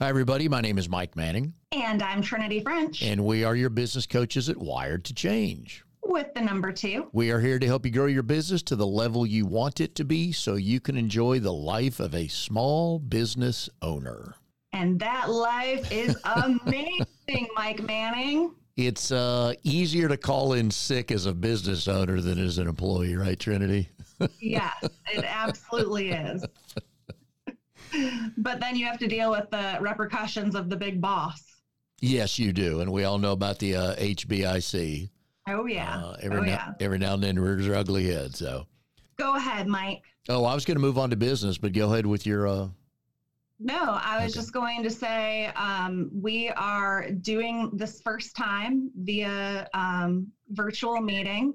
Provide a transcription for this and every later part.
Hi, everybody. My name is Mike Manning, And I'm Trinity French and we are your business coaches at Wired to Change. with the number two. We are here to help you grow your business to the level you want it to be so you can enjoy the life of a small business owner. And that life is amazing, Mike Manning. It's uh, easier to call in sick as a business owner than as an employee, right, Trinity? Yes, it absolutely is. But then you have to deal with the repercussions of the big boss. Yes, you do. And we all know about the uh, HBIC. Oh, yeah. Uh, every, oh, now, yeah. every now and then rears their ugly head. So, Go ahead, Mike. oh, I was going to move on to business, but go ahead with your. Uh, No, I was Okay. just going to say um, we are doing this first time via um, virtual meeting.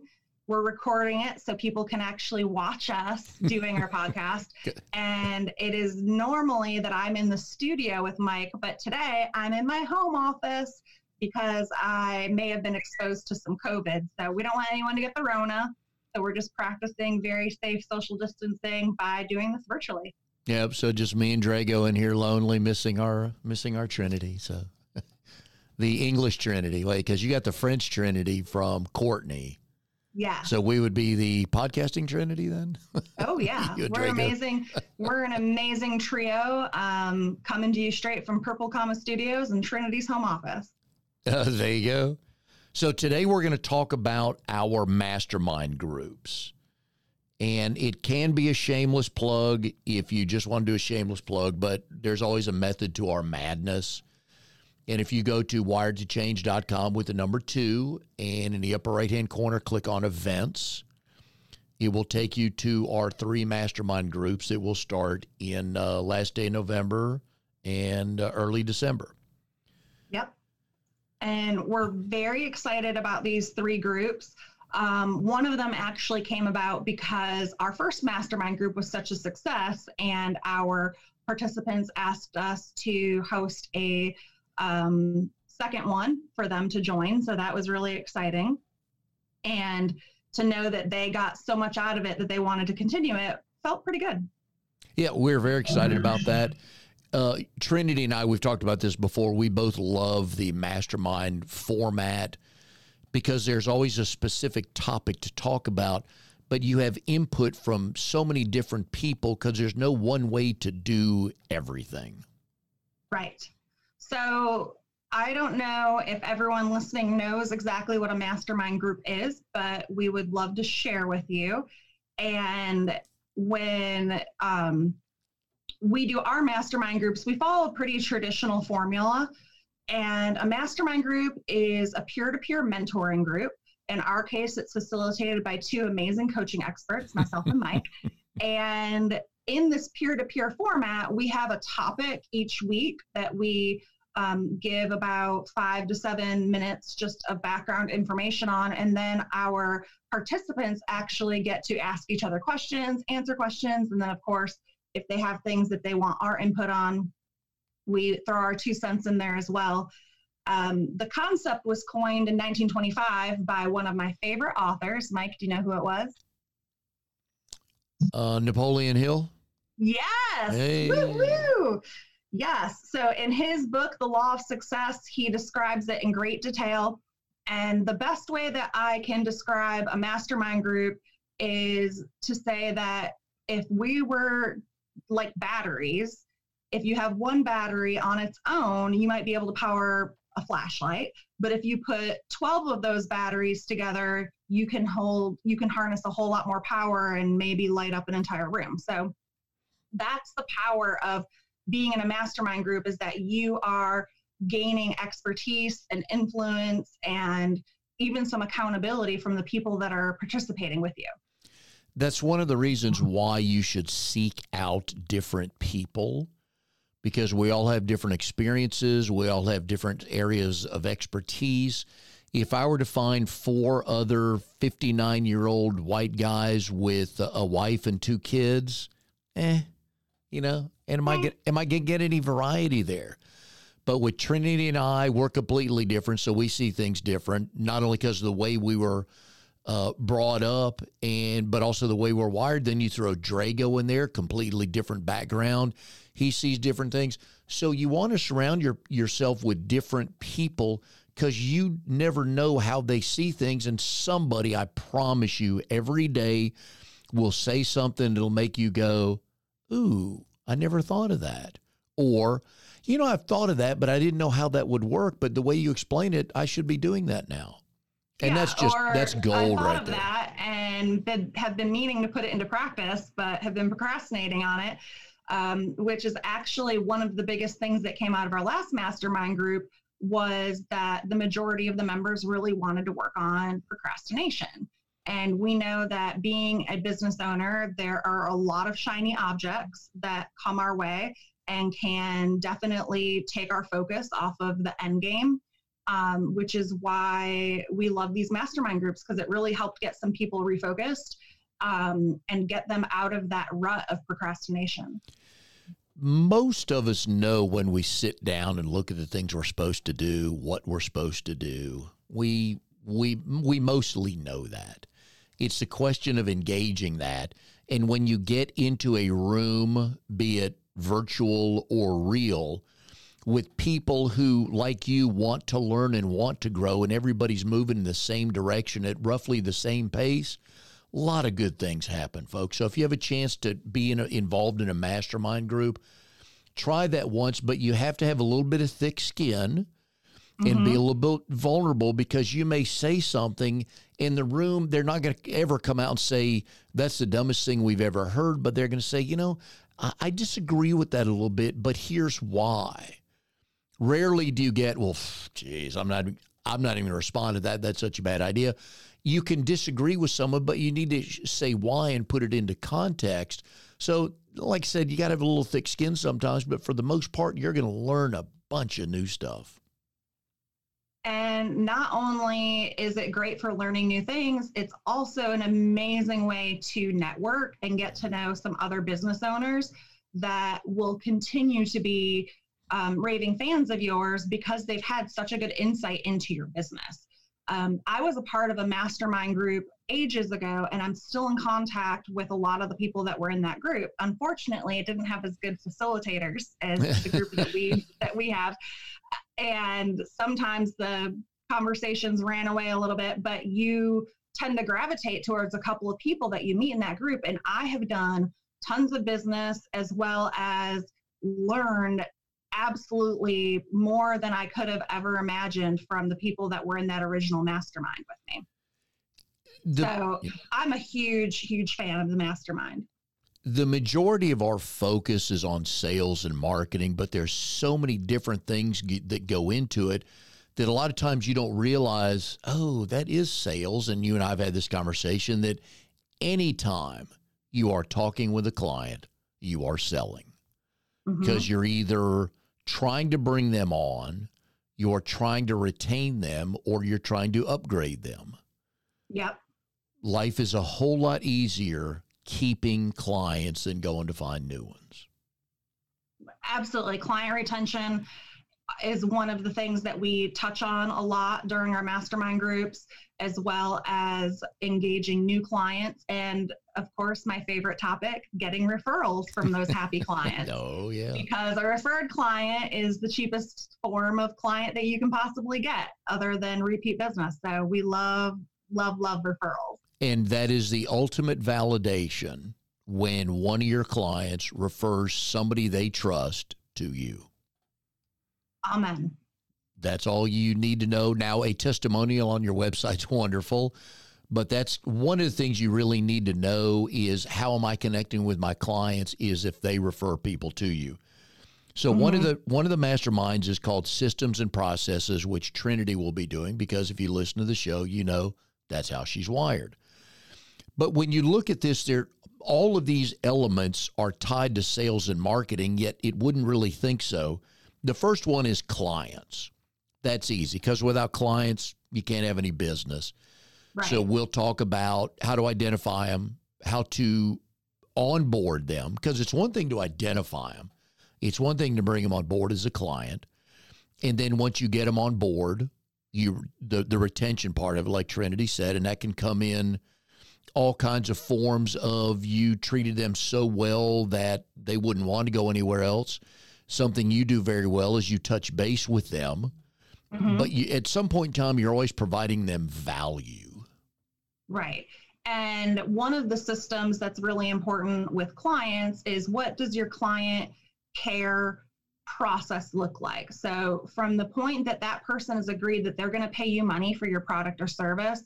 We're recording it so people can actually watch us doing our podcast. Good. And it is normally that I'm in the studio with Mike, but today I'm in my home office because I may have been exposed to some COVID. So we don't want anyone to get the Rona. So we're just practicing very safe social distancing by doing this virtually. Yep. So just me and Drago in here, lonely, missing our missing our Trinity. So the English Trinity, like because you got the French Trinity from Courtney. Yeah. So we would be the podcasting Trinity then. Oh yeah, we're amazing. We're an amazing trio, um, coming to you straight from Purple Comma Studios and Trinity's home office. Uh, there you go. So today we're going to talk about our mastermind groups. And it can be a shameless plug if you just want to do a shameless plug, but there's always a method to our madness. And if you go to wiredtochange.com with the number two, and in the upper right hand corner, click on events, it will take you to our three mastermind groups that will start in uh, last day of November and uh, early December. Yep. And we're very excited about these three groups. Um, one of them actually came about because our first mastermind group was such a success, and our participants asked us to host a um, second one for them to join. So that was really exciting. And to know that they got so much out of it that they wanted to continue it felt pretty good. Yeah, we're very excited about that. Uh, Trinity and I, we've talked about this before. We both love the mastermind format because there's always a specific topic to talk about, but you have input from so many different people because there's no one way to do everything. Right. So I don't know if everyone listening knows exactly what a mastermind group is, but we would love to share with you. And when um, we do our mastermind groups, we follow a pretty traditional formula. And a mastermind group is a peer to peer mentoring group. In our case, it's facilitated by two amazing coaching experts, myself and Mike. And in this peer to peer format, we have a topic each week that we um, give about five to seven minutes just of background information on. And then our participants actually get to ask each other questions, answer questions. And then, of course, if they have things that they want our input on, we throw our two cents in there as well. Um, the concept was coined in 1925 by one of my favorite authors. Mike, do you know who it was? Uh, Napoleon Hill. Yes. Hey. Woo woo. Yes. So in his book, The Law of Success, he describes it in great detail. And the best way that I can describe a mastermind group is to say that if we were like batteries, if you have one battery on its own, you might be able to power a flashlight. But if you put 12 of those batteries together, you can hold, you can harness a whole lot more power and maybe light up an entire room. So that's the power of being in a mastermind group is that you are gaining expertise and influence and even some accountability from the people that are participating with you. That's one of the reasons why you should seek out different people because we all have different experiences, we all have different areas of expertise. If I were to find four other 59 year old white guys with a- wife and two kids, eh, you know, and am I get, am I gonna get any variety there? But with Trinity and I, we're completely different, so we see things different. Not only because of the way we were uh, brought up, and but also the way we're wired. Then you throw Drago in there, completely different background. He sees different things. So you want to surround your, yourself with different people because you never know how they see things. And somebody, I promise you, every day will say something that'll make you go, Ooh, I never thought of that. Or, you know, I've thought of that, but I didn't know how that would work. But the way you explain it, I should be doing that now. And Yeah, that's just that's gold right of there. that and been, have been meaning to put it into practice, but have been procrastinating on it. Um, which is actually one of the biggest things that came out of our last mastermind group was that the majority of the members really wanted to work on procrastination. And we know that being a business owner, there are a lot of shiny objects that come our way and can definitely take our focus off of the end game um, which is why we love these mastermind groups because it really helped get some people refocused um, and get them out of that rut of procrastination. most of us know when we sit down and look at the things we're supposed to do, what we're supposed to do. We we we mostly know that. It's the question of engaging that. And when you get into a room, be it virtual or real, with people who, like you, want to learn and want to grow, and everybody's moving in the same direction at roughly the same pace, a lot of good things happen, folks. So if you have a chance to be in a, involved in a mastermind group, try that once, but you have to have a little bit of thick skin and be mm-hmm. a little bit vulnerable because you may say something in the room. They're not going to ever come out and say, that's the dumbest thing we've ever heard, but they're going to say, you know, I, I disagree with that a little bit, but here's why. Rarely do you get, well, geez, I'm not, I'm not even going to respond to that. That's such a bad idea. You can disagree with someone, but you need to say why and put it into context. So, like I said, you got to have a little thick skin sometimes, but for the most part, you're going to learn a bunch of new stuff. And not only is it great for learning new things, it's also an amazing way to network and get to know some other business owners that will continue to be um, raving fans of yours because they've had such a good insight into your business. Um, I was a part of a mastermind group ages ago, and I'm still in contact with a lot of the people that were in that group. Unfortunately, it didn't have as good facilitators as the group that we that we have, and sometimes the conversations ran away a little bit. But you tend to gravitate towards a couple of people that you meet in that group, and I have done tons of business as well as learned absolutely more than I could have ever imagined from the people that were in that original mastermind with me. The, so I'm a huge, huge fan of the mastermind. The majority of our focus is on sales and marketing, but there's so many different things g- that go into it that a lot of times you don't realize, oh, that is sales. And you and I have had this conversation that anytime you are talking with a client, you are selling mm-hmm. because you're either trying to bring them on, you're trying to retain them, or you're trying to upgrade them. Yep. Life is a whole lot easier keeping clients than going to find new ones. Absolutely. Client retention is one of the things that we touch on a lot during our mastermind groups, as well as engaging new clients. And of course, my favorite topic getting referrals from those happy clients. Oh, yeah. because a referred client is the cheapest form of client that you can possibly get other than repeat business. So we love, love, love referrals. And that is the ultimate validation when one of your clients refers somebody they trust to you. Amen. That's all you need to know. Now, a testimonial on your website's wonderful, but that's one of the things you really need to know is how am I connecting with my clients is if they refer people to you. So one of mm-hmm. the one of the masterminds is called Systems and Processes, which Trinity will be doing because if you listen to the show, you know that's how she's wired. But when you look at this, there all of these elements are tied to sales and marketing, yet it wouldn't really think so. The first one is clients. That's easy because without clients, you can't have any business. Right. So we'll talk about how to identify them, how to onboard them, because it's one thing to identify them, it's one thing to bring them on board as a client, and then once you get them on board, you the the retention part of it, like Trinity said, and that can come in all kinds of forms of you treated them so well that they wouldn't want to go anywhere else something you do very well is you touch base with them, Mhm. but you, at some point in time, you're always providing them value. Right. And one of the systems that's really important with clients is what does your client care process look like? So, from the point that that person has agreed that they're going to pay you money for your product or service,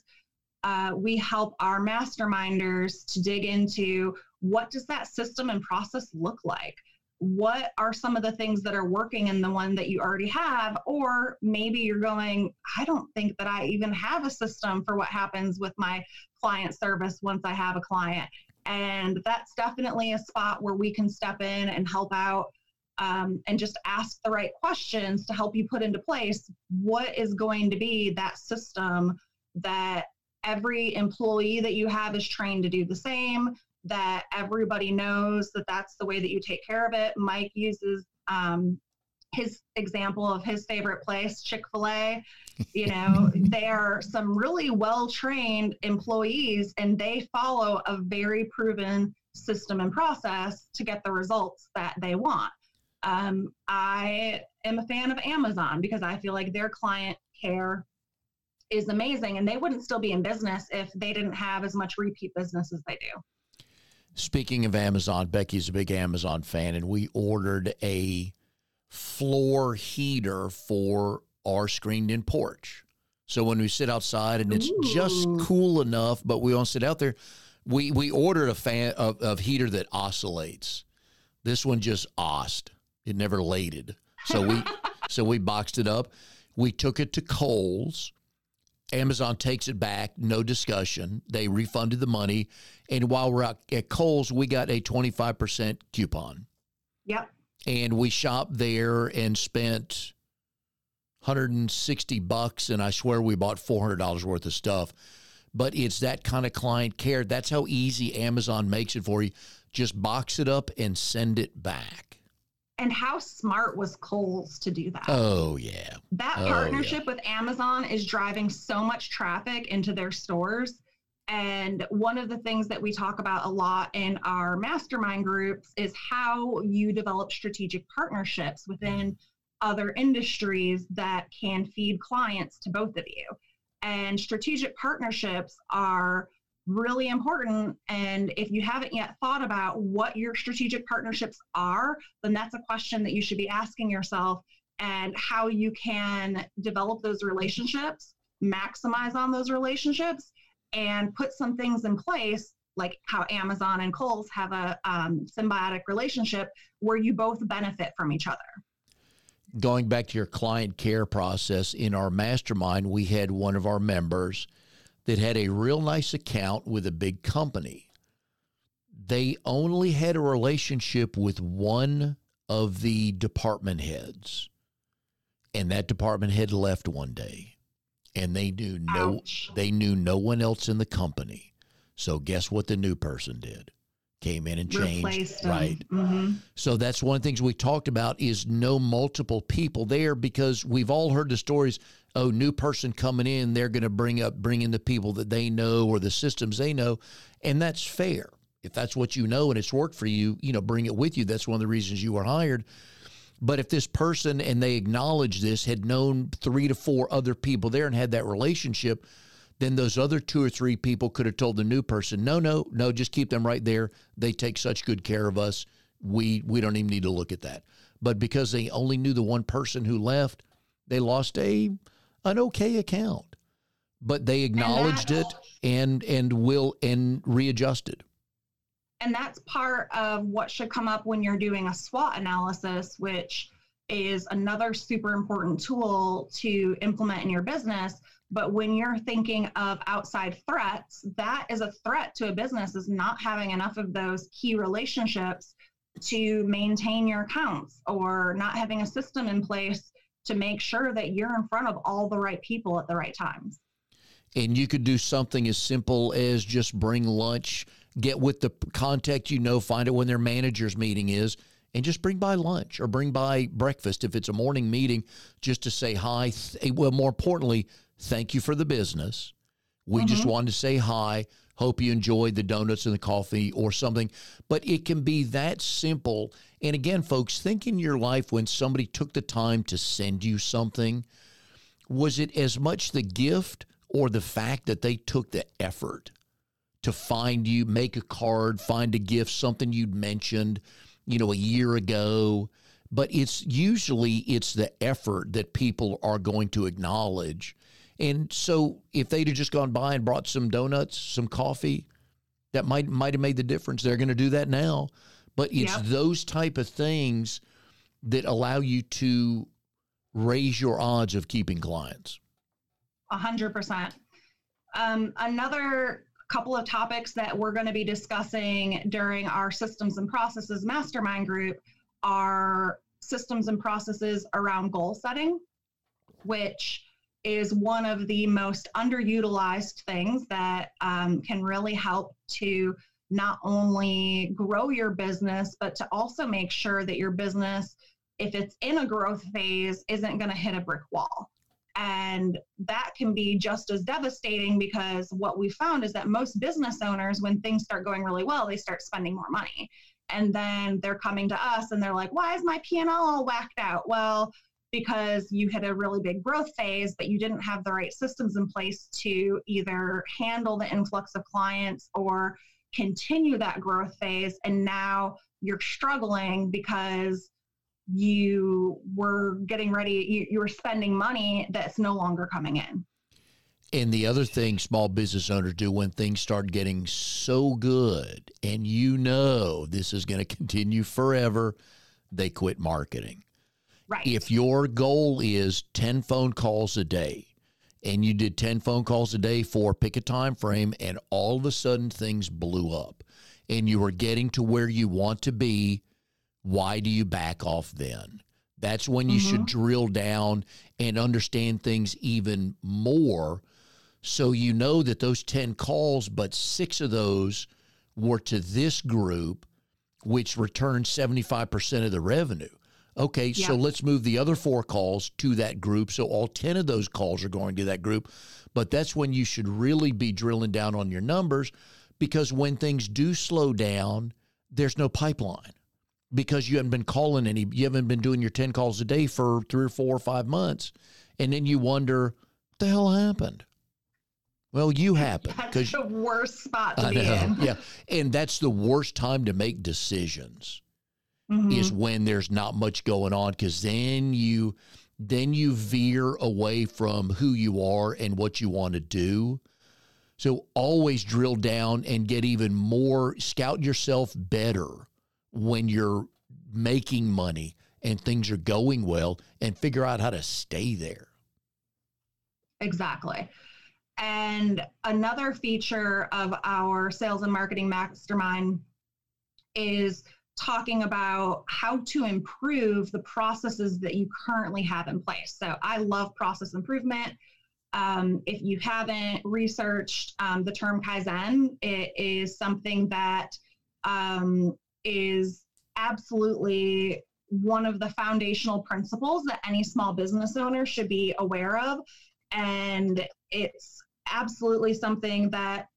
uh, we help our masterminders to dig into what does that system and process look like? What are some of the things that are working in the one that you already have? Or maybe you're going, I don't think that I even have a system for what happens with my client service once I have a client. And that's definitely a spot where we can step in and help out um, and just ask the right questions to help you put into place what is going to be that system that every employee that you have is trained to do the same, that everybody knows that that's the way that you take care of it. Mike uses um, his example of his favorite place, Chick fil A. You know, they are some really well trained employees and they follow a very proven system and process to get the results that they want. Um, I am a fan of Amazon because I feel like their client care is amazing and they wouldn't still be in business if they didn't have as much repeat business as they do. Speaking of Amazon, Becky's a big Amazon fan, and we ordered a floor heater for our screened in porch. So when we sit outside and it's just cool enough, but we don't sit out there, we we ordered a fan of, of heater that oscillates. This one just ossed. It never lated. So we so we boxed it up. We took it to Kohl's. Amazon takes it back, no discussion. They refunded the money. And while we're out at Kohl's, we got a 25% coupon. Yep. And we shopped there and spent 160 bucks. And I swear we bought $400 worth of stuff. But it's that kind of client care. That's how easy Amazon makes it for you. Just box it up and send it back. And how smart was Kohl's to do that? Oh, yeah. that oh, partnership with Amazon is driving so much traffic into their stores. And one of the things that we talk about a lot in our mastermind groups is how you develop strategic partnerships within mm-hmm. other industries that can feed clients to both of you. And strategic partnerships are really important. And if you haven't yet thought about what your strategic partnerships are, then that's a question that you should be asking yourself and how you can develop those relationships, maximize on those relationships, and put some things in place like how Amazon and Kohl's have a um, symbiotic relationship where you both benefit from each other. going back to your client care process in our mastermind, we had one of our members that had a real nice account with a big company. They only had a relationship with one of the department heads, and that department head left one day, and they knew no Ouch. they knew no one else in the company. So guess what the new person did? Came in and changed. Them. Right. Mhm. So that's one of the things we talked about is no multiple people there because we've all heard the stories. Oh, new person coming in, they're going to bring up, bring in the people that they know or the systems they know, and that's fair. If that's what you know and it's worked for you, you know, bring it with you. That's one of the reasons you were hired. But if this person and they acknowledge this had known three to four other people there and had that relationship, then those other two or three people could have told the new person, no, no, no, just keep them right there. They take such good care of us. We we don't even need to look at that. But because they only knew the one person who left, they lost a an okay account. But they acknowledged it and and will and readjusted. And that's part of what should come up when you're doing a SWOT analysis, which is another super important tool to implement in your business. But when you're thinking of outside threats, that is a threat to a business is not having enough of those key relationships to maintain your accounts or not having a system in place to make sure that you're in front of all the right people at the right times. And you could do something as simple as just bring lunch, get with the contact you know, find out when their manager's meeting is, and just bring by lunch or bring by breakfast if it's a morning meeting, just to say hi. Eh, well, more importantly, thank you for the business. We just mm-hmm. wanted to say hi. Hope you enjoyed the donuts and the coffee or something. But it can be that simple. And again, folks, think in your life when somebody took the time to send you something, was it as much the gift or the fact that they took the effort to find you, make a card, find a gift, something you'd mentioned, you know, a year ago? But it's usually it's the effort that people are going to acknowledge. And so if they'd have just gone by and brought some donuts, some coffee, that might might have made the difference. They're going to do that now. But it's yep. those type of things that allow you to raise your odds of keeping clients. A hundred percent. Um, another couple of topics that we're going to be discussing during our systems and processes mastermind group are systems and processes around goal setting, which is one of the most underutilized things that um, can really help to not only grow your business, but to also make sure that your business, if it's in a growth phase, isn't going to hit a brick wall. And that can be just as devastating because what we found is that most business owners, when things start going really well, they start spending more money. And then they're coming to us and they're like, why is my P&L all whacked out? Well, because you hit a really big growth phase, but you didn't have the right systems in place to either handle the influx of clients or continue that growth phase and now you're struggling because you were getting ready you, you were spending money that's no longer coming in. And the other thing small business owners do when things start getting so good and you know this is going to continue forever they quit marketing. Right. If your goal is 10 phone calls a day and you did 10 phone calls a day for pick a time frame and all of a sudden things blew up. And you were getting to where you want to be. Why do you back off then? That's when you mm-hmm. should drill down and understand things even more so you know that those 10 calls but 6 of those were to this group which returned 75% of the revenue Okay, yeah. so let's move the other four calls to that group. So all 10 of those calls are going to that group. But that's when you should really be drilling down on your numbers because when things do slow down, there's no pipeline because you haven't been calling any, you haven't been doing your 10 calls a day for three or four or five months. And then you wonder, what the hell happened? Well, you happen because the worst spot to I be know, in. yeah, and that's the worst time to make decisions mm-hmm. is when there's not much going on because then you then you veer away from who you are and what you want to do. So always drill down and get even more, scout yourself better when you're making money and things are going well and figure out how to stay there. Exactly. And another feature of our sales and marketing mastermind is talking about how to improve the processes that you currently have in place. So I love process improvement. Um, if you haven't researched um, the term Kaizen, it is something that um, is absolutely one of the foundational principles that any small business owner should be aware of. And it's absolutely something that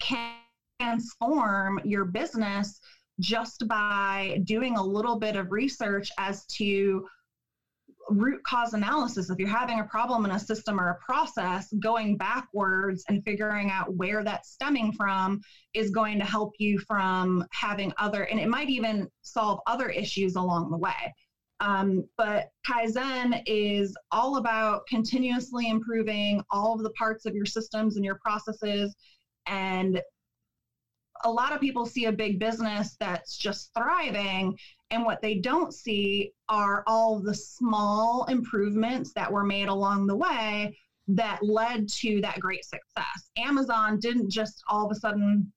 can transform your business just by doing a little bit of research as to root cause analysis. If you're having a problem in a system or a process, going backwards and figuring out where that's stemming from is going to help you from having other, and it might even solve other issues along the way. Um, but Kaizen is all about continuously improving all of the parts of your systems and your processes and a lot of people see a big business that's just thriving and what they don't see are all the small improvements that were made along the way that led to that great success. Amazon didn't just all of a sudden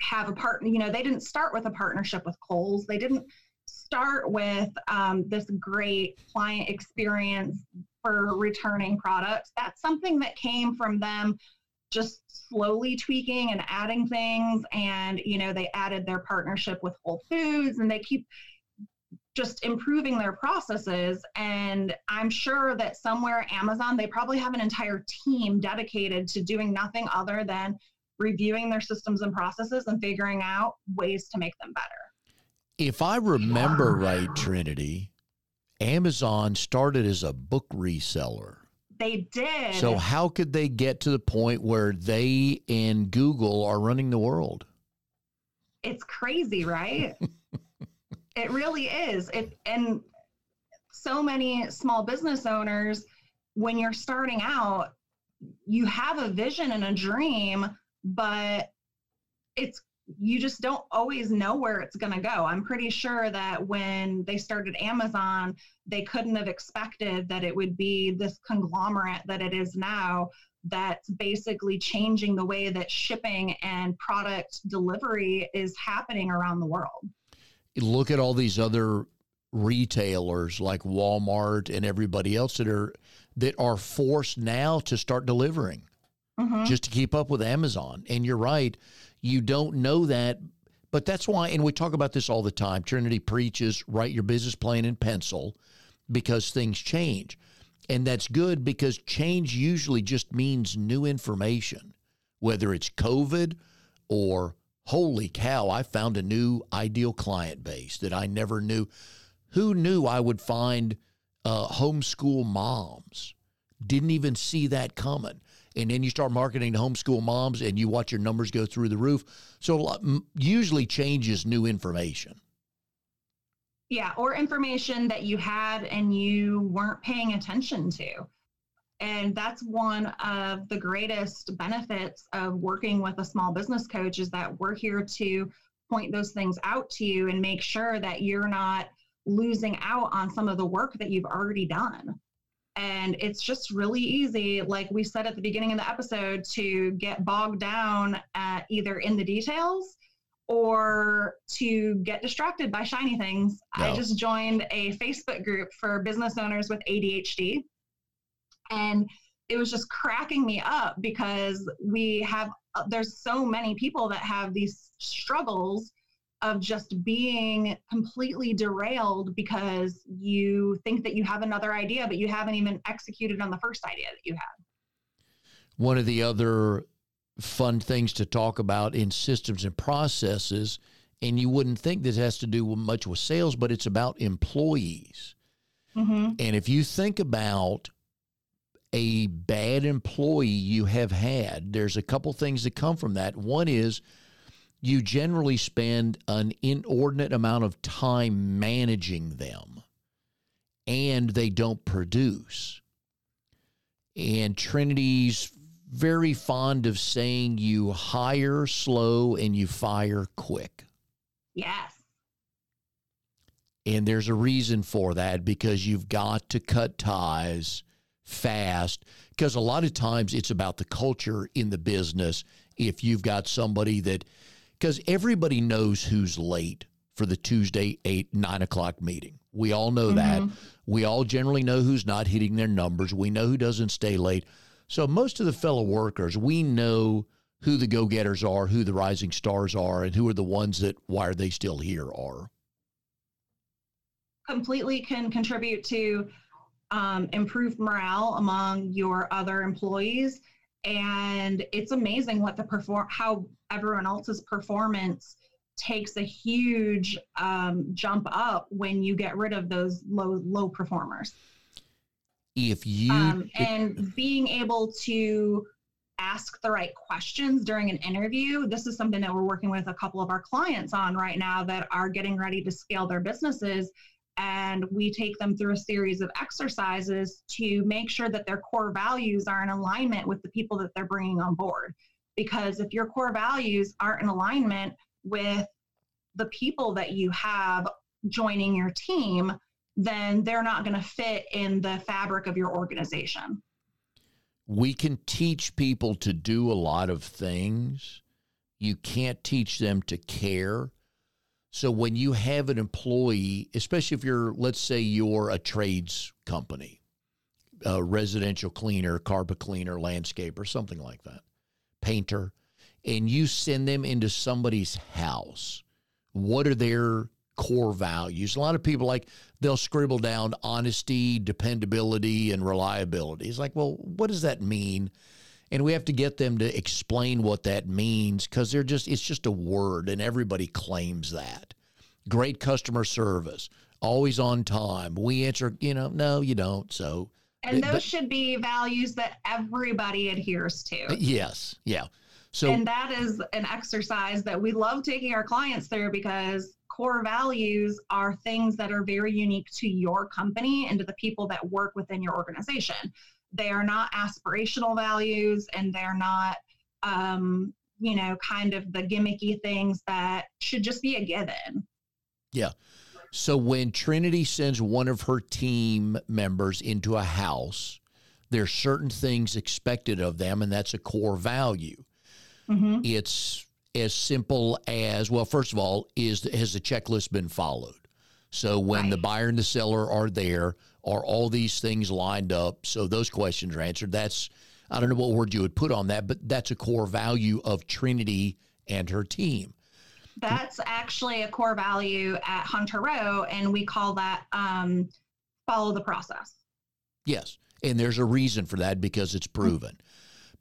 have a partner you know they didn't start with a partnership with Kohl's. They didn't start with um, this great client experience for returning products. That's something that came from them just slowly tweaking and adding things. And you know they added their partnership with whole foods and they keep just improving their processes. And i'm sure that somewhere amazon they probably have an entire team dedicated to doing nothing other than reviewing their systems and processes and figuring out ways to make them better. If I remember right, Trinity, Amazon started as a book reseller. They did. So how could they get to the point where they and Google are running the world? It's crazy, right? it really is. It and so many small business owners when you're starting out, you have a vision and a dream, but it's you just don't always know where it's going to go. I'm pretty sure that when they started Amazon, they couldn't have expected that it would be this conglomerate that it is now that's basically changing the way that shipping and product delivery is happening around the world. Look at all these other retailers like Walmart and everybody else that are that are forced now to start delivering mm-hmm. just to keep up with Amazon. And you're right, you don't know that. But that's why, and we talk about this all the time. Trinity preaches write your business plan in pencil because things change. And that's good because change usually just means new information, whether it's COVID or holy cow, I found a new ideal client base that I never knew. Who knew I would find uh, homeschool moms? Didn't even see that coming and then you start marketing to homeschool moms and you watch your numbers go through the roof. So usually changes new information. Yeah, or information that you had and you weren't paying attention to. And that's one of the greatest benefits of working with a small business coach is that we're here to point those things out to you and make sure that you're not losing out on some of the work that you've already done. And it's just really easy, like we said at the beginning of the episode, to get bogged down at either in the details or to get distracted by shiny things. No. I just joined a Facebook group for business owners with ADHD. And it was just cracking me up because we have, uh, there's so many people that have these struggles of just being completely derailed because you think that you have another idea, but you haven't even executed on the first idea that you had. One of the other fun things to talk about in systems and processes, and you wouldn't think this has to do much with sales, but it's about employees. Mm-hmm. And if you think about a bad employee you have had, there's a couple things that come from that. One is you generally spend an inordinate amount of time managing them and they don't produce. And Trinity's very fond of saying you hire slow and you fire quick. Yes. And there's a reason for that because you've got to cut ties fast because a lot of times it's about the culture in the business. If you've got somebody that because everybody knows who's late for the Tuesday, eight, nine o'clock meeting. We all know mm-hmm. that. We all generally know who's not hitting their numbers. We know who doesn't stay late. So most of the fellow workers, we know who the go getters are, who the rising stars are, and who are the ones that why are they still here are. Completely can contribute to um, improved morale among your other employees and it's amazing what the perform how everyone else's performance takes a huge um, jump up when you get rid of those low low performers. If you um, and being able to ask the right questions during an interview this is something that we're working with a couple of our clients on right now that are getting ready to scale their businesses and we take them through a series of exercises to make sure that their core values are in alignment with the people that they're bringing on board. Because if your core values aren't in alignment with the people that you have joining your team, then they're not going to fit in the fabric of your organization. We can teach people to do a lot of things. You can't teach them to care so when you have an employee, especially if you're, let's say you're a trades company, a residential cleaner, carpet cleaner, landscaper, something like that, painter, and you send them into somebody's house, what are their core values? A lot of people like they'll scribble down honesty, dependability, and reliability. It's like, well, what does that mean? And we have to get them to explain what that means because they're just it's just a word and everybody claims that great customer service, always on time. We answer, you know, no, you don't. So, and those but, should be values that everybody adheres to. Uh, yes. Yeah. So, and that is an exercise that we love taking our clients through because core values are things that are very unique to your company and to the people that work within your organization. They are not aspirational values and they're not, um, you know, kind of the gimmicky things that should just be a given. Yeah. So when Trinity sends one of her team members into a house, there's certain things expected of them, and that's a core value. Mm-hmm. It's as simple as well. First of all, is has the checklist been followed? So when right. the buyer and the seller are there, are all these things lined up? So those questions are answered. That's I don't know what word you would put on that, but that's a core value of Trinity and her team. That's actually a core value at Hunter Row, and we call that um, follow the process. Yes, and there's a reason for that because it's proven.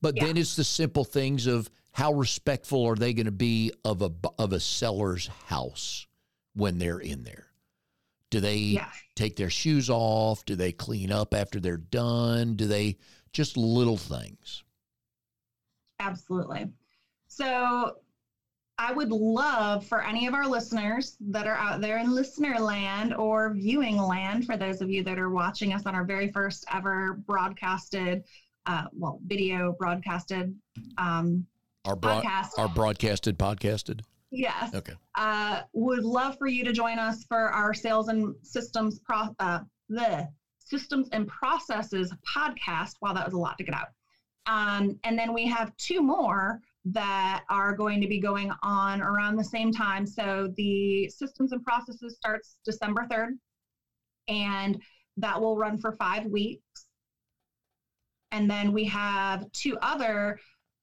But yeah. then it's the simple things of how respectful are they going to be of a of a seller's house when they're in there? Do they yeah. take their shoes off? Do they clean up after they're done? Do they just little things? Absolutely. So I would love for any of our listeners that are out there in listener land or viewing land, for those of you that are watching us on our very first ever broadcasted, uh, well, video broadcasted um, our broad, podcast. Our broadcasted podcasted. Yes. Okay. Uh, would love for you to join us for our sales and systems pro uh, the systems and processes podcast. Wow, that was a lot to get out. Um, and then we have two more that are going to be going on around the same time. So the systems and processes starts December 3rd, and that will run for five weeks. And then we have two other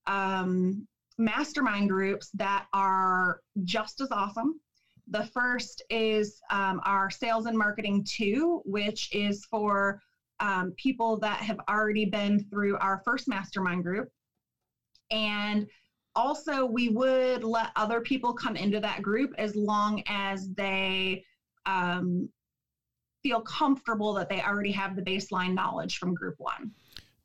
um, mastermind groups that are just as awesome. The first is um, our Sales and Marketing 2, which is for um, people that have already been through our first mastermind group. And also, we would let other people come into that group as long as they um, feel comfortable that they already have the baseline knowledge from group one.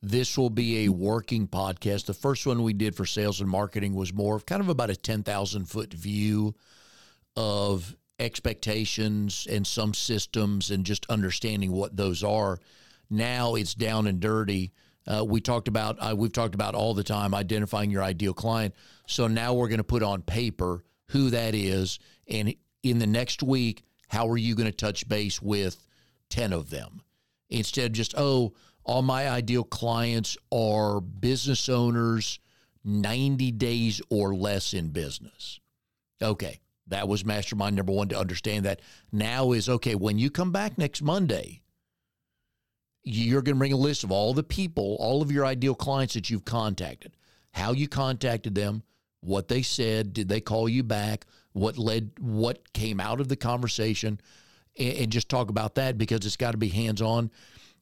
This will be a working podcast. The first one we did for sales and marketing was more of kind of about a 10,000 foot view of expectations and some systems and just understanding what those are. Now it's down and dirty. Uh, we talked about uh, we've talked about all the time identifying your ideal client. So now we're going to put on paper who that is, and in the next week, how are you going to touch base with ten of them instead of just oh all my ideal clients are business owners 90 days or less in business. Okay, that was mastermind number one to understand that. Now is okay, when you come back next Monday, you're going to bring a list of all the people, all of your ideal clients that you've contacted, how you contacted them, what they said, did they call you back, what led, what came out of the conversation, and, and just talk about that because it's got to be hands on.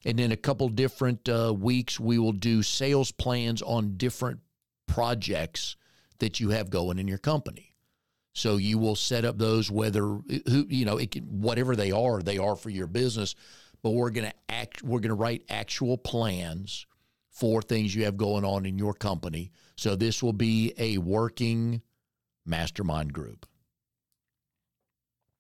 And in a couple different uh, weeks, we will do sales plans on different projects that you have going in your company. So you will set up those whether who you know it can, whatever they are, they are for your business. But we're gonna act. We're gonna write actual plans for things you have going on in your company. So this will be a working mastermind group.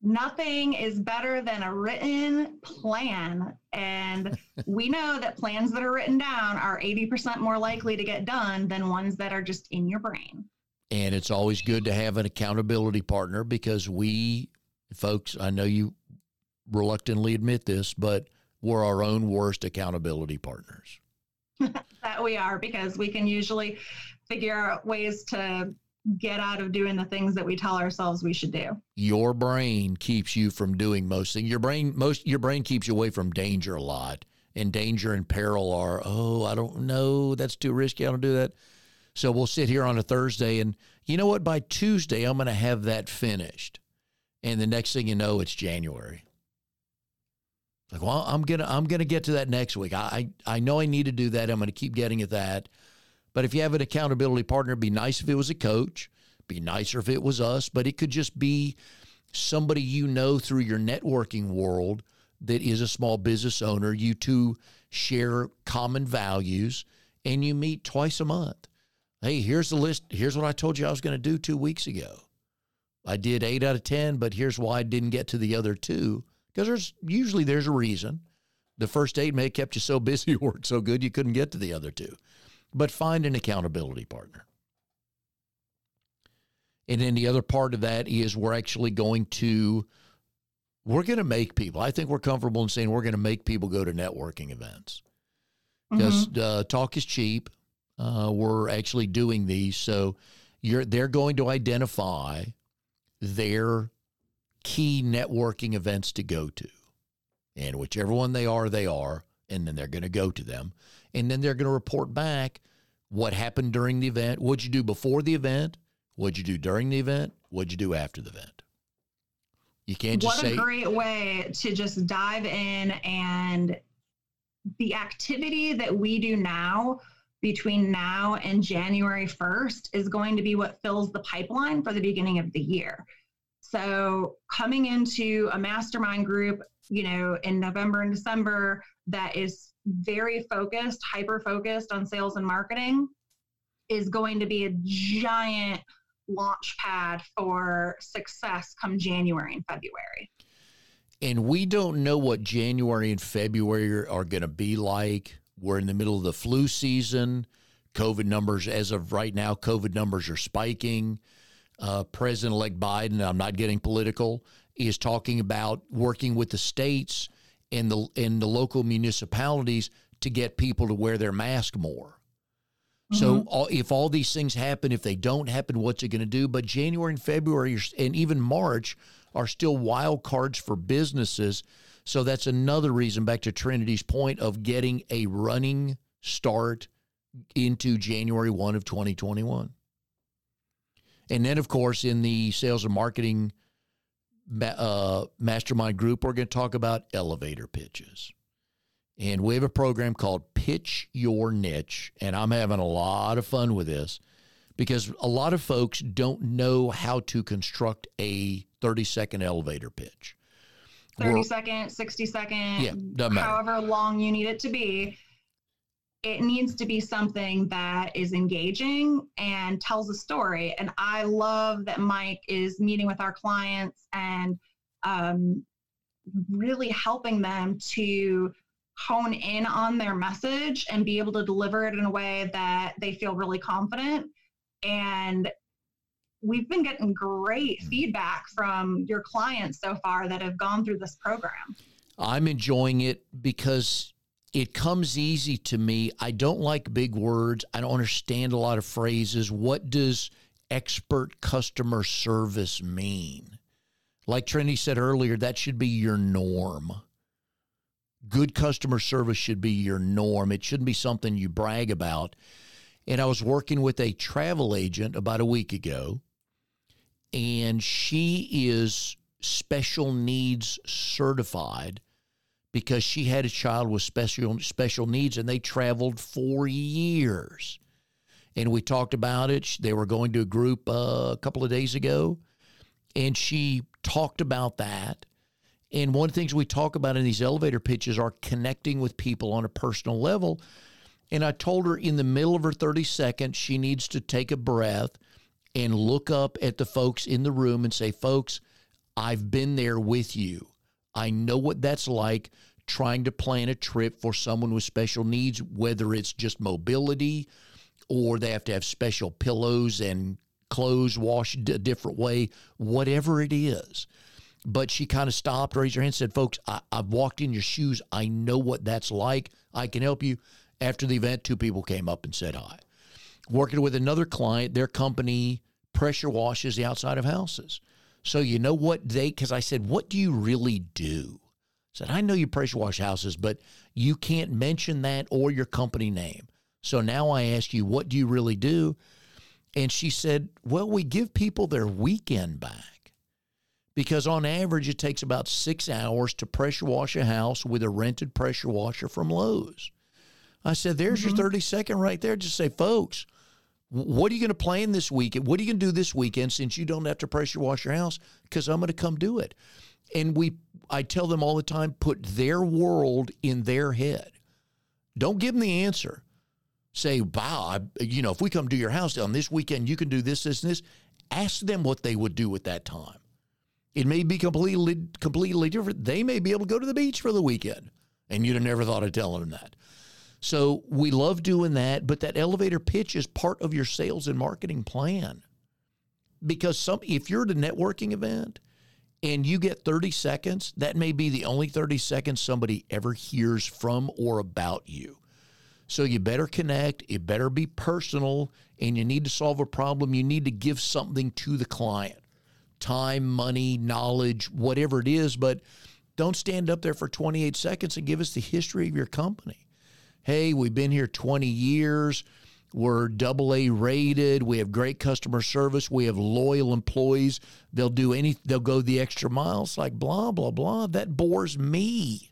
Nothing is better than a written plan. And we know that plans that are written down are 80% more likely to get done than ones that are just in your brain. And it's always good to have an accountability partner because we, folks, I know you reluctantly admit this, but we're our own worst accountability partners. that we are because we can usually figure out ways to get out of doing the things that we tell ourselves we should do. Your brain keeps you from doing most things. Your brain most your brain keeps you away from danger a lot. And danger and peril are, oh, I don't know, that's too risky. I don't do that. So we'll sit here on a Thursday and you know what? By Tuesday I'm gonna have that finished. And the next thing you know, it's January. Like, well, I'm gonna I'm gonna get to that next week. I I know I need to do that. I'm gonna keep getting at that. But if you have an accountability partner, it'd be nice if it was a coach, be nicer if it was us, but it could just be somebody you know through your networking world that is a small business owner. You two share common values and you meet twice a month. Hey, here's the list. Here's what I told you I was going to do two weeks ago. I did eight out of 10, but here's why I didn't get to the other two. Because there's usually there's a reason. The first eight may have kept you so busy, worked so good, you couldn't get to the other two. But find an accountability partner. And then the other part of that is we're actually going to we're going to make people. I think we're comfortable in saying we're going to make people go to networking events because mm-hmm. uh, talk is cheap. Uh, we're actually doing these, so you're they're going to identify their key networking events to go to, and whichever one they are, they are, and then they're going to go to them, and then they're going to report back what happened during the event, what'd you do before the event, what'd you do during the event, what'd you do after the event. You can't just what say. What a great way to just dive in and the activity that we do now between now and January 1st is going to be what fills the pipeline for the beginning of the year. So, coming into a mastermind group, you know, in November and December that is very focused, hyper focused on sales and marketing is going to be a giant launch pad for success come January and February. And we don't know what January and February are going to be like. We're in the middle of the flu season. COVID numbers, as of right now, COVID numbers are spiking. Uh, President elect Biden, I'm not getting political, is talking about working with the states and the, and the local municipalities to get people to wear their mask more. So mm-hmm. all, if all these things happen, if they don't happen, what's it going to do? But January and February and even March are still wild cards for businesses. So that's another reason, back to Trinity's point of getting a running start into January 1 of 2021. And then, of course, in the sales and marketing uh, mastermind group, we're going to talk about elevator pitches. And we have a program called Pitch Your Niche. And I'm having a lot of fun with this because a lot of folks don't know how to construct a 30 second elevator pitch. 30 We're, second, 60 second, yeah, however long you need it to be. It needs to be something that is engaging and tells a story. And I love that Mike is meeting with our clients and um, really helping them to hone in on their message and be able to deliver it in a way that they feel really confident. And we've been getting great feedback from your clients so far that have gone through this program. I'm enjoying it because it comes easy to me. I don't like big words. I don't understand a lot of phrases. What does expert customer service mean? Like Trinity said earlier, that should be your norm good customer service should be your norm. It shouldn't be something you brag about. And I was working with a travel agent about a week ago, and she is special needs certified because she had a child with special special needs and they traveled for years. And we talked about it. They were going to a group uh, a couple of days ago, and she talked about that and one of the things we talk about in these elevator pitches are connecting with people on a personal level. And I told her in the middle of her 30 seconds, she needs to take a breath and look up at the folks in the room and say, Folks, I've been there with you. I know what that's like trying to plan a trip for someone with special needs, whether it's just mobility or they have to have special pillows and clothes washed a different way, whatever it is but she kind of stopped, raised her hand, said, Folks, I, have walked in your shoes. I know what that's like. I can help you. After the event, two people came up and said hi. Working with another client, their company pressure washes the outside of houses. So you know what they, because I said, What do you really do? I said, I know you pressure wash houses, but you can't mention that or your company name. So now I ask you, what do you really do? And she said, Well, we give people their weekend back because on average it takes about six hours to pressure wash a house with a rented pressure washer from Lowe's. I said, there's mm-hmm. your 30 second right there. Just say, folks, What are you going to plan this weekend? What are you going to do this weekend since you don't have to pressure wash your house? Because I'm going to come do it. And we, I tell them all the time, put their world in their head. Don't give them the answer. Say, wow, I, you know, if we come to your house on this weekend, you can do this, this, and this. Ask them what they would do at that time. It may be completely, completely different. They may be able to go to the beach for the weekend, and you'd have never thought of telling them that. So we love doing that, but that elevator pitch is part of your sales and marketing plan. Because some if you're at a networking event and you get 30 seconds, that may be the only 30 seconds somebody ever hears from or about you. So you better connect, it better be personal, and you need to solve a problem. You need to give something to the client time, money, knowledge, whatever it is, but don't stand up there for 28 seconds and give us the history of your company hey, we've been here 20 years. We're double A rated. We have great customer service. We have loyal employees. They'll do any, they'll go the extra miles, like blah, blah, blah. That bores me.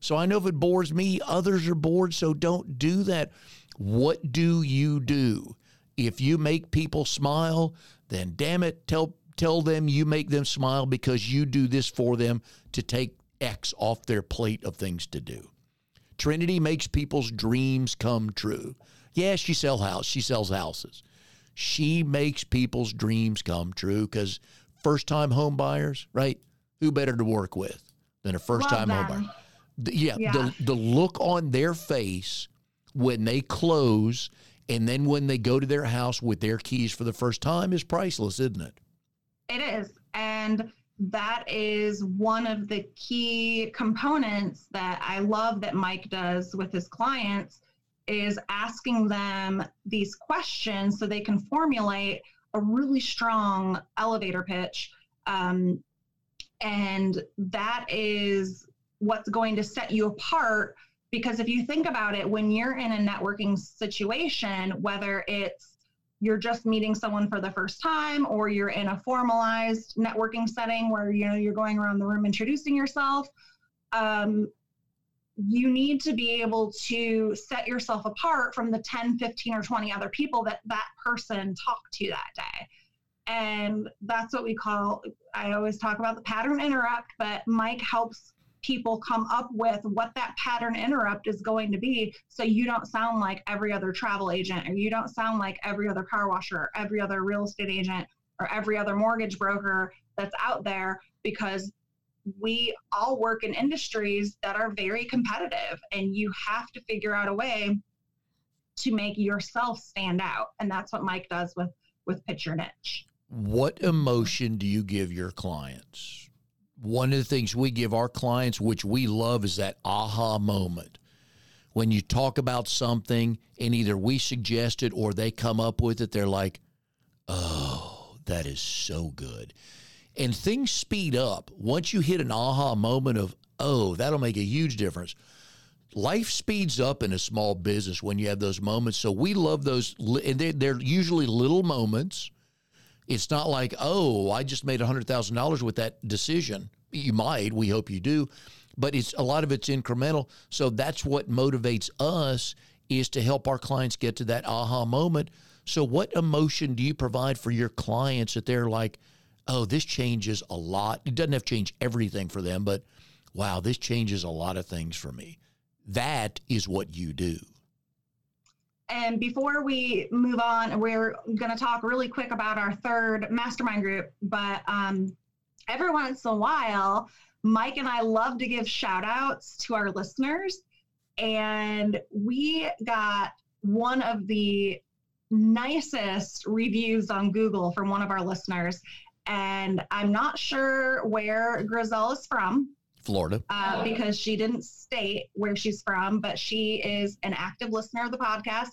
So I know if it bores me, others are bored. So don't do that. What do you do? If you make people smile, then damn it, tell tell them you make them smile because you do this for them to take X off their plate of things to do. Trinity makes people's dreams come true. Yeah, she sells house. She sells houses. She makes people's dreams come true because first time home buyers, right? Who better to work with than a first time home buyer? The, yeah, yeah, the the look on their face when they close and then when they go to their house with their keys for the first time is priceless, isn't it? It is. And that is one of the key components that I love that Mike does with his clients is asking them these questions so they can formulate a really strong elevator pitch. Um, and that is what's going to set you apart because if you think about it, when you're in a networking situation, whether it's you're just meeting someone for the first time or you're in a formalized networking setting where you know you're going around the room introducing yourself um, you need to be able to set yourself apart from the 10 15 or 20 other people that that person talked to that day. And that's what we call i always talk about the pattern interrupt but mike helps people come up with what that pattern interrupt is going to be. So you don't sound like every other travel agent or you don't sound like every other car washer or every other real estate agent or every other mortgage broker that's out there because we all work in industries that are very competitive and you have to figure out a way to make yourself stand out. And that's what mike does with with pitch your niche. What emotion do you give your clients one of the things we give our clients, which we love, is that aha moment. When you talk about something and either we suggest it or they come up with it, they're like, oh, that is so good. And things speed up. Once you hit an aha moment of, oh, that'll make a huge difference. Life speeds up in a small business when you have those moments. So we love those, and they're, they're usually little moments it's not like, oh, I just made $100,000 with that decision. You might, we hope you do, but it's a lot of it's incremental. So that's what motivates us is to help our clients get to that aha moment. So what emotion do you provide for your clients that they're like, oh, this changes a lot. It doesn't have to change everything for them, but wow, this changes a lot of things for me. That is what you do. And before we move on, we're going to talk really quick about our third mastermind group. But um, every once in a while, Mike and I love to give shout outs to our listeners. And we got one of the nicest reviews on Google from one of our listeners. And I'm not sure where Grizel is from, Florida. Uh, because she didn't state where she's from, but she is an active listener of the podcast.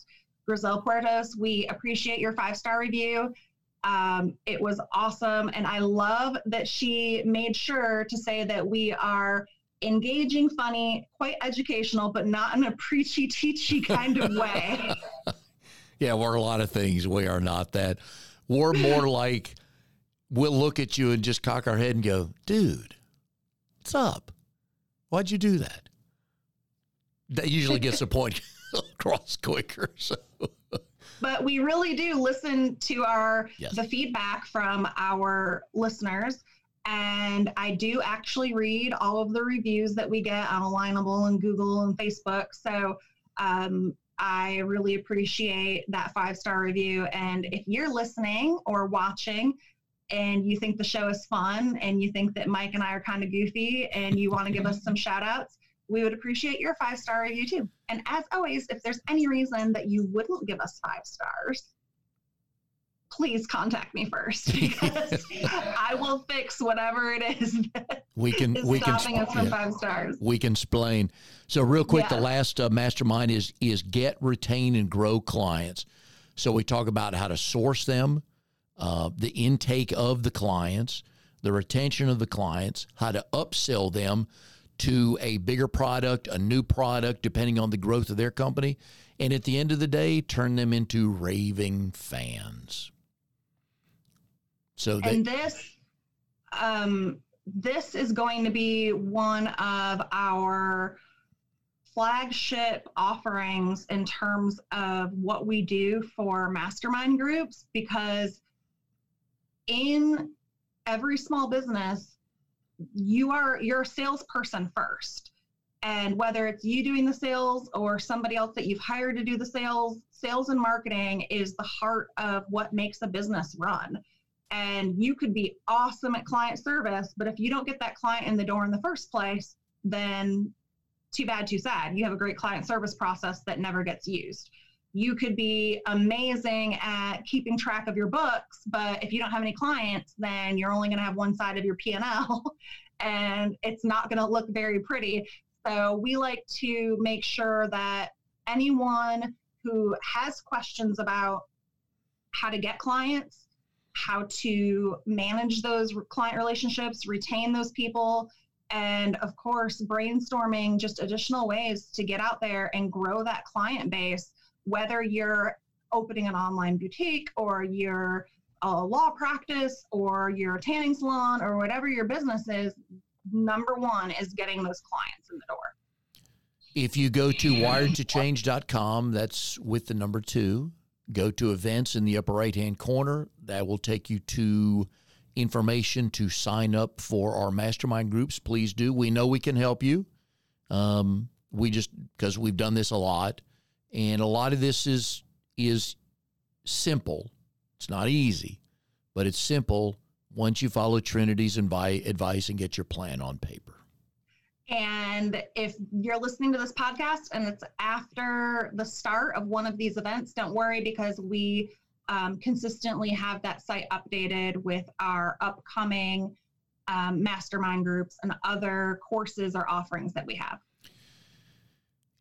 Grizel Puertos, we appreciate your five star review. Um, it was awesome. And I love that she made sure to say that we are engaging, funny, quite educational, but not in a preachy, teachy kind of way. yeah, we're a lot of things. We are not that. We're more like we'll look at you and just cock our head and go, dude, What's up? Why'd you do that? That usually gets the point across quicker. So. but we really do listen to our Yes. the feedback from our listeners. And I do actually read all of the reviews that we get on Alignable and Google and Facebook. So um, I really appreciate that five star review. And if you're listening or watching and you think the show is fun and you think that Mike and I are kind of goofy and you want to give us some shout outs, we would appreciate your five star review too. And as always, if there's any reason that you wouldn't give us five stars, please contact me first because I will fix whatever it is that We can is we can stopping us from yeah. five stars. we can explain. So real quick, the last uh, mastermind is is get, retain, and grow clients. So we talk about how to source them, uh, the intake of the clients, the retention of the clients, how to upsell them to a bigger product, a new product, depending on the growth of their company, and at the end of the day, turn them into raving fans. So they, And this, um, this is going to be one of our flagship offerings in terms of what we do for mastermind groups because in every small business you are you're a salesperson first. And whether it's you doing the sales or somebody else that you've hired to do the sales sales and marketing is the heart of what makes a business run. And you could be awesome at client service but if you don't get that client in the door in the first place then too bad too sad. You have a great client service process that never gets used you could be amazing at keeping track of your books but if you don't have any clients then you're only going to have one side of your p&l and it's not going to look very pretty. So we like to make sure that anyone who has questions about how to get clients how to manage those client relationships retain those people and of course brainstorming just additional ways to get out there and grow that client base whether you're opening an online boutique or you're a law practice or you're a tanning salon or whatever your business is number one is getting those clients in the door If you go to wired2change.com, that's with the number two, go to events in the upper right hand corner. That will take you to information to sign up for our mastermind groups. Please do. We know we can help you. Um, we just, because we've done this a lot. And a lot of this is is simple. It's not easy, but it's simple once you follow Trinity's advi- advice and get your plan on paper. And if you're listening to this podcast and it's after the start of one of these events, don't worry because we um, consistently have that site updated with our upcoming um, mastermind groups and other courses or offerings that we have.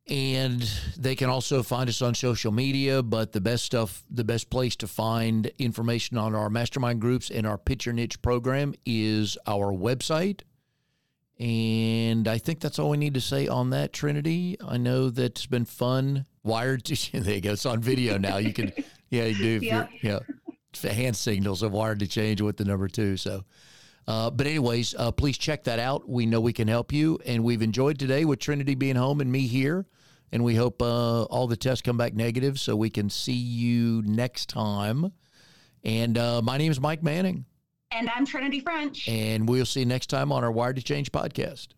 And they can also find us on social media, but the best stuff, the best place to find information on our mastermind groups and our Pitch Your Niche program is our website. And I think that's all we need to say on that, Trinity. I know that's been fun. Wired to, there you go. It's on video now. You can, yeah, you do. If Yeah. you're, yeah, hand signals of wired to change with the number two. So, uh, but anyways, uh, please check that out. We know we can help you, and we've enjoyed today with Trinity being home and me here. And we hope uh, all the tests come back negative so we can see you next time. And uh, my name is Mike Manning, And I'm Trinity French. and we'll see you next time on our Wired to Change podcast.